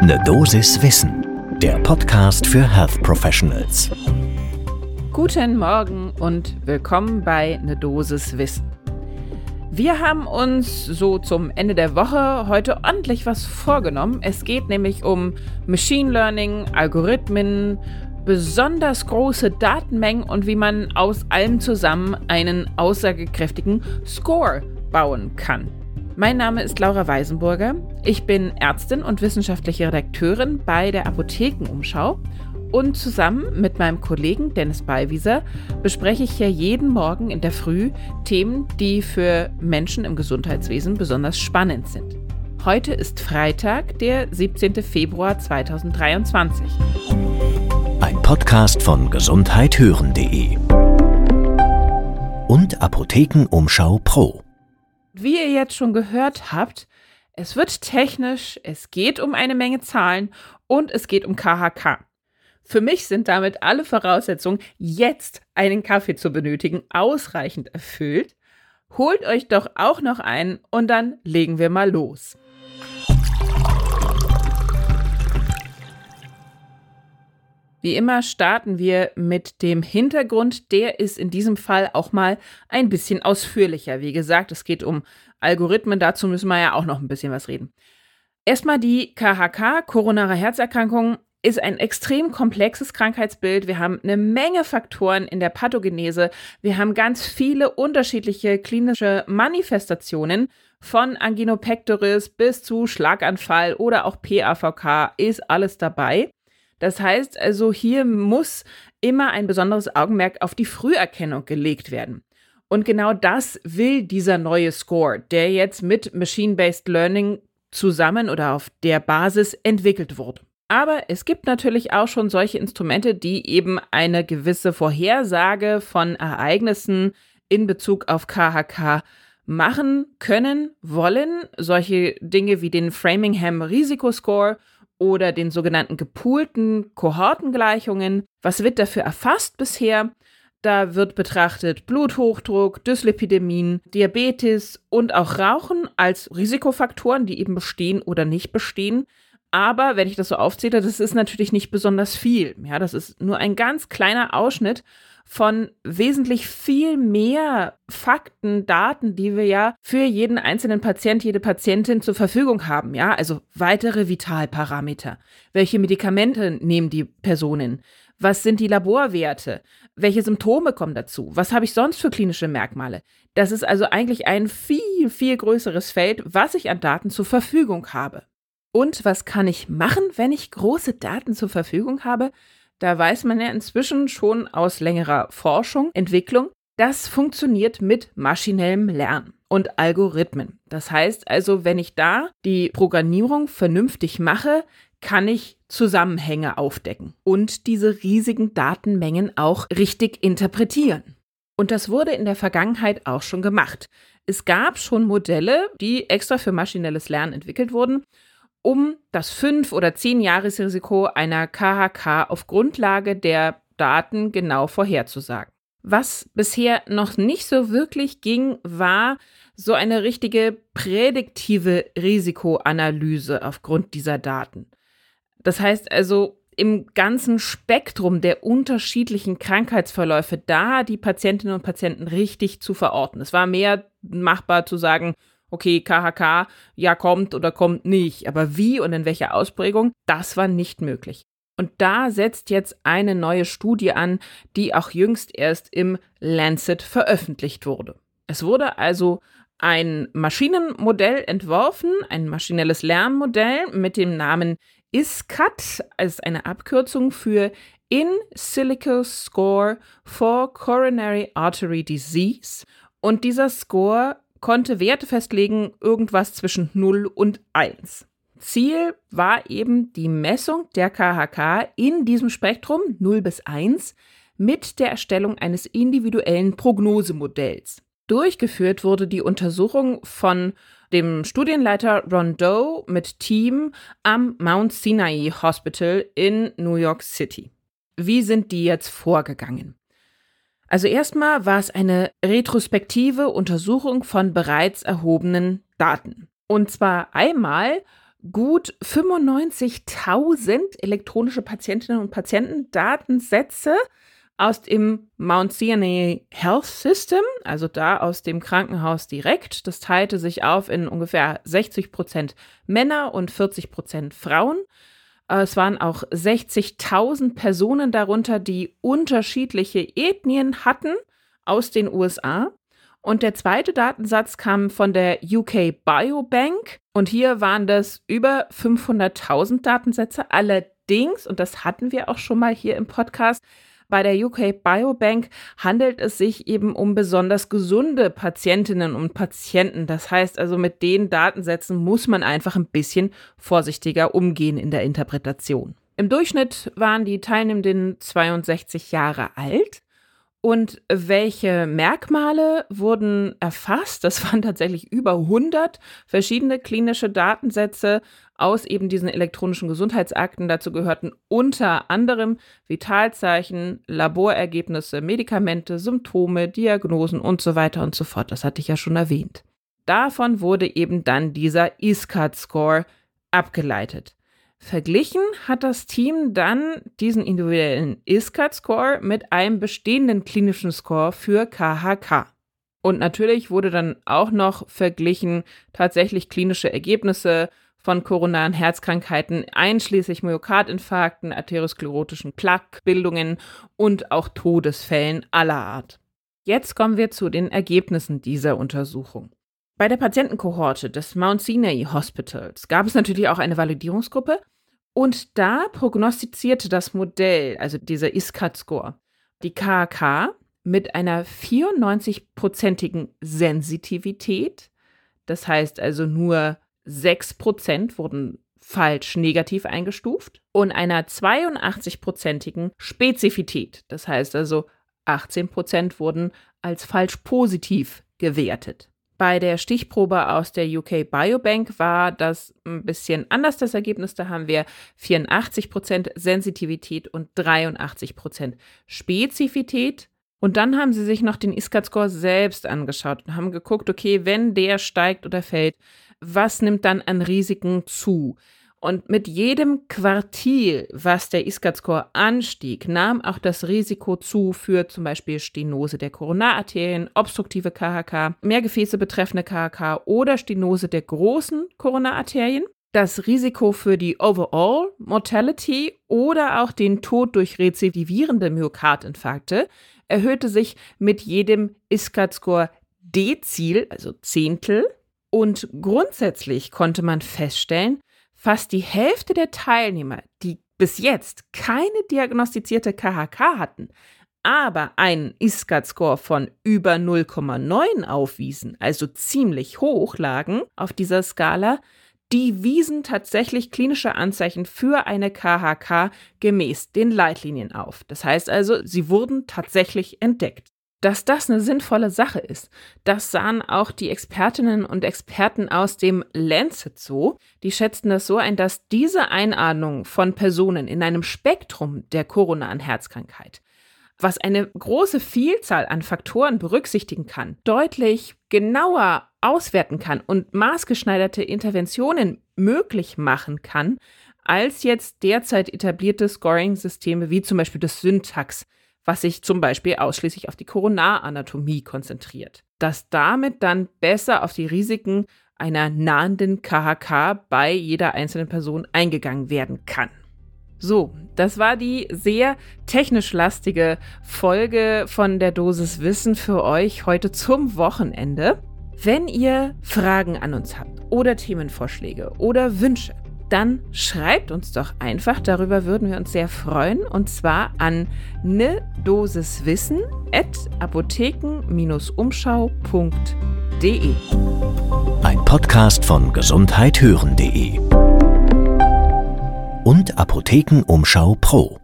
Ne Dosis Wissen, der Podcast für Health Professionals. Guten Morgen und willkommen bei Ne Dosis Wissen. Wir haben uns so zum Ende der Woche heute ordentlich was vorgenommen. Es geht nämlich um Machine Learning, Algorithmen, besonders große Datenmengen und wie man aus allem zusammen einen aussagekräftigen Score bauen kann. Mein Name ist Laura Weisenburger. Ich bin Ärztin und wissenschaftliche Redakteurin bei der Apothekenumschau. Und zusammen mit meinem Kollegen Dennis Beiwieser bespreche ich hier jeden Morgen in der Früh Themen, die für Menschen im Gesundheitswesen besonders spannend sind. Heute ist Freitag, der 17. Februar 2023. Ein Podcast von gesundheithören.de und Apothekenumschau Pro. Wie ihr jetzt schon gehört habt, es wird technisch, es geht um eine Menge Zahlen und es geht um KHK. Für mich sind damit alle Voraussetzungen, jetzt einen Kaffee zu benötigen, ausreichend erfüllt. Holt euch doch auch noch einen und dann legen wir mal los. Wie immer starten wir mit dem Hintergrund. Der ist in diesem Fall auch mal ein bisschen ausführlicher. Wie gesagt, es geht um Algorithmen. Dazu müssen wir ja auch noch ein bisschen was reden. Erstmal die KHK, koronare Herzerkrankung, ist ein extrem komplexes Krankheitsbild. Wir haben eine Menge Faktoren in der Pathogenese. Wir haben ganz viele unterschiedliche klinische Manifestationen von Angino pectoris bis zu Schlaganfall oder auch PAVK ist alles dabei. Das heißt also, hier muss immer ein besonderes Augenmerk auf die Früherkennung gelegt werden. Und genau das will dieser neue Score, der jetzt mit Machine-Based Learning zusammen oder auf der Basis entwickelt wurde. Aber es gibt natürlich auch schon solche Instrumente, die eben eine gewisse Vorhersage von Ereignissen in Bezug auf KHK machen können, wollen. Solche Dinge wie den Framingham Risikoscore oder den sogenannten gepoolten Kohortengleichungen. Was wird dafür erfasst bisher? Da wird betrachtet Bluthochdruck, Dyslipidemien, Diabetes und auch Rauchen als Risikofaktoren, die eben bestehen oder nicht bestehen. Aber wenn ich das so aufzähle, das ist natürlich nicht besonders viel. Ja, das ist nur ein ganz kleiner Ausschnitt von wesentlich viel mehr Fakten, Daten, die wir ja für jeden einzelnen Patient, jede Patientin zur Verfügung haben. Ja, also weitere Vitalparameter. Welche Medikamente nehmen die Personen? Was sind die Laborwerte? Welche Symptome kommen dazu? Was habe ich sonst für klinische Merkmale? Das ist also eigentlich ein viel, viel größeres Feld, was ich an Daten zur Verfügung habe. Und was kann ich machen, wenn ich große Daten zur Verfügung habe? Da weiß man ja inzwischen schon aus längerer Forschung, Entwicklung, das funktioniert mit maschinellem Lernen und Algorithmen. Das heißt also, wenn ich da die Programmierung vernünftig mache, kann ich Zusammenhänge aufdecken und diese riesigen Datenmengen auch richtig interpretieren. Und das wurde in der Vergangenheit auch schon gemacht. Es gab schon Modelle, die extra für maschinelles Lernen entwickelt wurden um das 5- oder 10-Jahres-Risiko einer KHK auf Grundlage der Daten genau vorherzusagen. Was bisher noch nicht so wirklich ging, war so eine richtige prädiktive Risikoanalyse aufgrund dieser Daten. Das heißt also, im ganzen Spektrum der unterschiedlichen Krankheitsverläufe da die Patientinnen und Patienten richtig zu verorten. Es war mehr machbar zu sagen, okay, KHK, ja kommt oder kommt nicht, aber wie und in welcher Ausprägung, das war nicht möglich. Und da setzt jetzt eine neue Studie an, die auch jüngst erst im Lancet veröffentlicht wurde. Es wurde also ein Maschinenmodell entworfen, ein maschinelles Lernmodell mit dem Namen ISCAT, als eine Abkürzung für In Silico Score for Coronary Artery Disease. Und dieser Score konnte Werte festlegen, irgendwas zwischen 0 und 1. Ziel war eben die Messung der KHK in diesem Spektrum 0 bis 1 mit der Erstellung eines individuellen Prognosemodells. Durchgeführt wurde die Untersuchung von dem Studienleiter Ron Doe mit Team am Mount Sinai Hospital in New York City. Wie sind die jetzt vorgegangen? Also erstmal war es eine retrospektive Untersuchung von bereits erhobenen Daten. Und zwar einmal gut 95.000 elektronische Patientinnen und Patienten Datensätze aus dem Mount Sinai Health System, also da aus dem Krankenhaus direkt. Das teilte sich auf in ungefähr 60 Prozent Männer und 40 Prozent Frauen. Äh, es waren auch 60.000 Personen darunter, die unterschiedliche Ethnien hatten aus den USA. Und der zweite Datensatz kam von der UK Biobank. Und hier waren das über 500.000 Datensätze. Allerdings, und das hatten wir auch schon mal hier im Podcast, bei der UK Biobank handelt es sich eben um besonders gesunde Patientinnen und Patienten. Das heißt also, mit den Datensätzen muss man einfach ein bisschen vorsichtiger umgehen in der Interpretation. Im Durchschnitt waren die Teilnehmenden 62 Jahre alt. Und welche Merkmale wurden erfasst? Das waren tatsächlich über 100 verschiedene klinische Datensätze aus eben diesen elektronischen Gesundheitsakten. Dazu gehörten unter anderem Vitalzeichen, Laborergebnisse, Medikamente, Symptome, Diagnosen und so weiter und so fort. Das hatte ich ja schon erwähnt. Davon wurde eben dann dieser ISCAT-Score abgeleitet. Verglichen hat das Team dann diesen individuellen ISCAT-Score mit einem bestehenden klinischen Score für KHK. Und natürlich wurde dann auch noch verglichen tatsächlich klinische Ergebnisse von koronaren Herzkrankheiten, einschließlich Myokardinfarkten, arteriosklerotischen Plaquebildungen und auch Todesfällen aller Art. Jetzt kommen wir zu den Ergebnissen dieser Untersuchung. Bei der Patientenkohorte des Mount Sinai Hospitals gab es natürlich auch eine Validierungsgruppe und da prognostizierte das Modell, also dieser ISCAT-Score, die KK mit einer 94-prozentigen Sensitivität. Das heißt also nur 6% wurden falsch negativ eingestuft und einer 82-prozentigen Spezifität. Das heißt also 18% wurden als falsch positiv gewertet. Bei der Stichprobe aus der UK Biobank war das ein bisschen anders, das Ergebnis. Da haben wir 84% Sensitivität und 83% Spezifität. Und dann haben sie sich noch den ISCAT-Score selbst angeschaut und haben geguckt, okay, wenn der steigt oder fällt, was nimmt dann an Risiken zu? Und mit jedem Quartil, was der ISCAT-Score anstieg, nahm auch das Risiko zu für zum Beispiel Stenose der Koronararterien, obstruktive KHK, mehr Gefäße betreffende KHK oder Stenose der großen Koronararterien. Das Risiko für die Overall Mortality oder auch den Tod durch rezidivierende Myokardinfarkte erhöhte sich mit jedem ISCAT-Score Dezil, also Zehntel. Und grundsätzlich konnte man feststellen, Fast die Hälfte der Teilnehmer, die bis jetzt keine diagnostizierte KHK hatten, aber einen ISCAT-Score von über 0,9 aufwiesen, also ziemlich hoch lagen auf dieser Skala, die wiesen tatsächlich klinische Anzeichen für eine KHK gemäß den Leitlinien auf. Das heißt also, sie wurden tatsächlich entdeckt. Dass das eine sinnvolle Sache ist, das sahen auch die Expertinnen und Experten aus dem Lancet so. Die schätzten das so ein, dass diese Einordnung von Personen in einem Spektrum der koronaren Herzkrankheit, was eine große Vielzahl an Faktoren berücksichtigen kann, deutlich genauer auswerten kann und maßgeschneiderte Interventionen möglich machen kann, als jetzt derzeit etablierte Scoring-Systeme wie zum Beispiel das Syntax, was sich zum Beispiel ausschließlich auf die Koronaranatomie konzentriert. Dass damit dann besser auf die Risiken einer nahenden KHK bei jeder einzelnen Person eingegangen werden kann. So, das war die sehr technisch lastige Folge von der Dosis Wissen für euch heute zum Wochenende. Wenn ihr Fragen an uns habt oder Themenvorschläge oder Wünsche, dann schreibt uns doch einfach, darüber würden wir uns sehr freuen, und zwar an ne at apotheken-umschau.de. Ein Podcast von gesundheithören.de und Apothekenumschau Pro.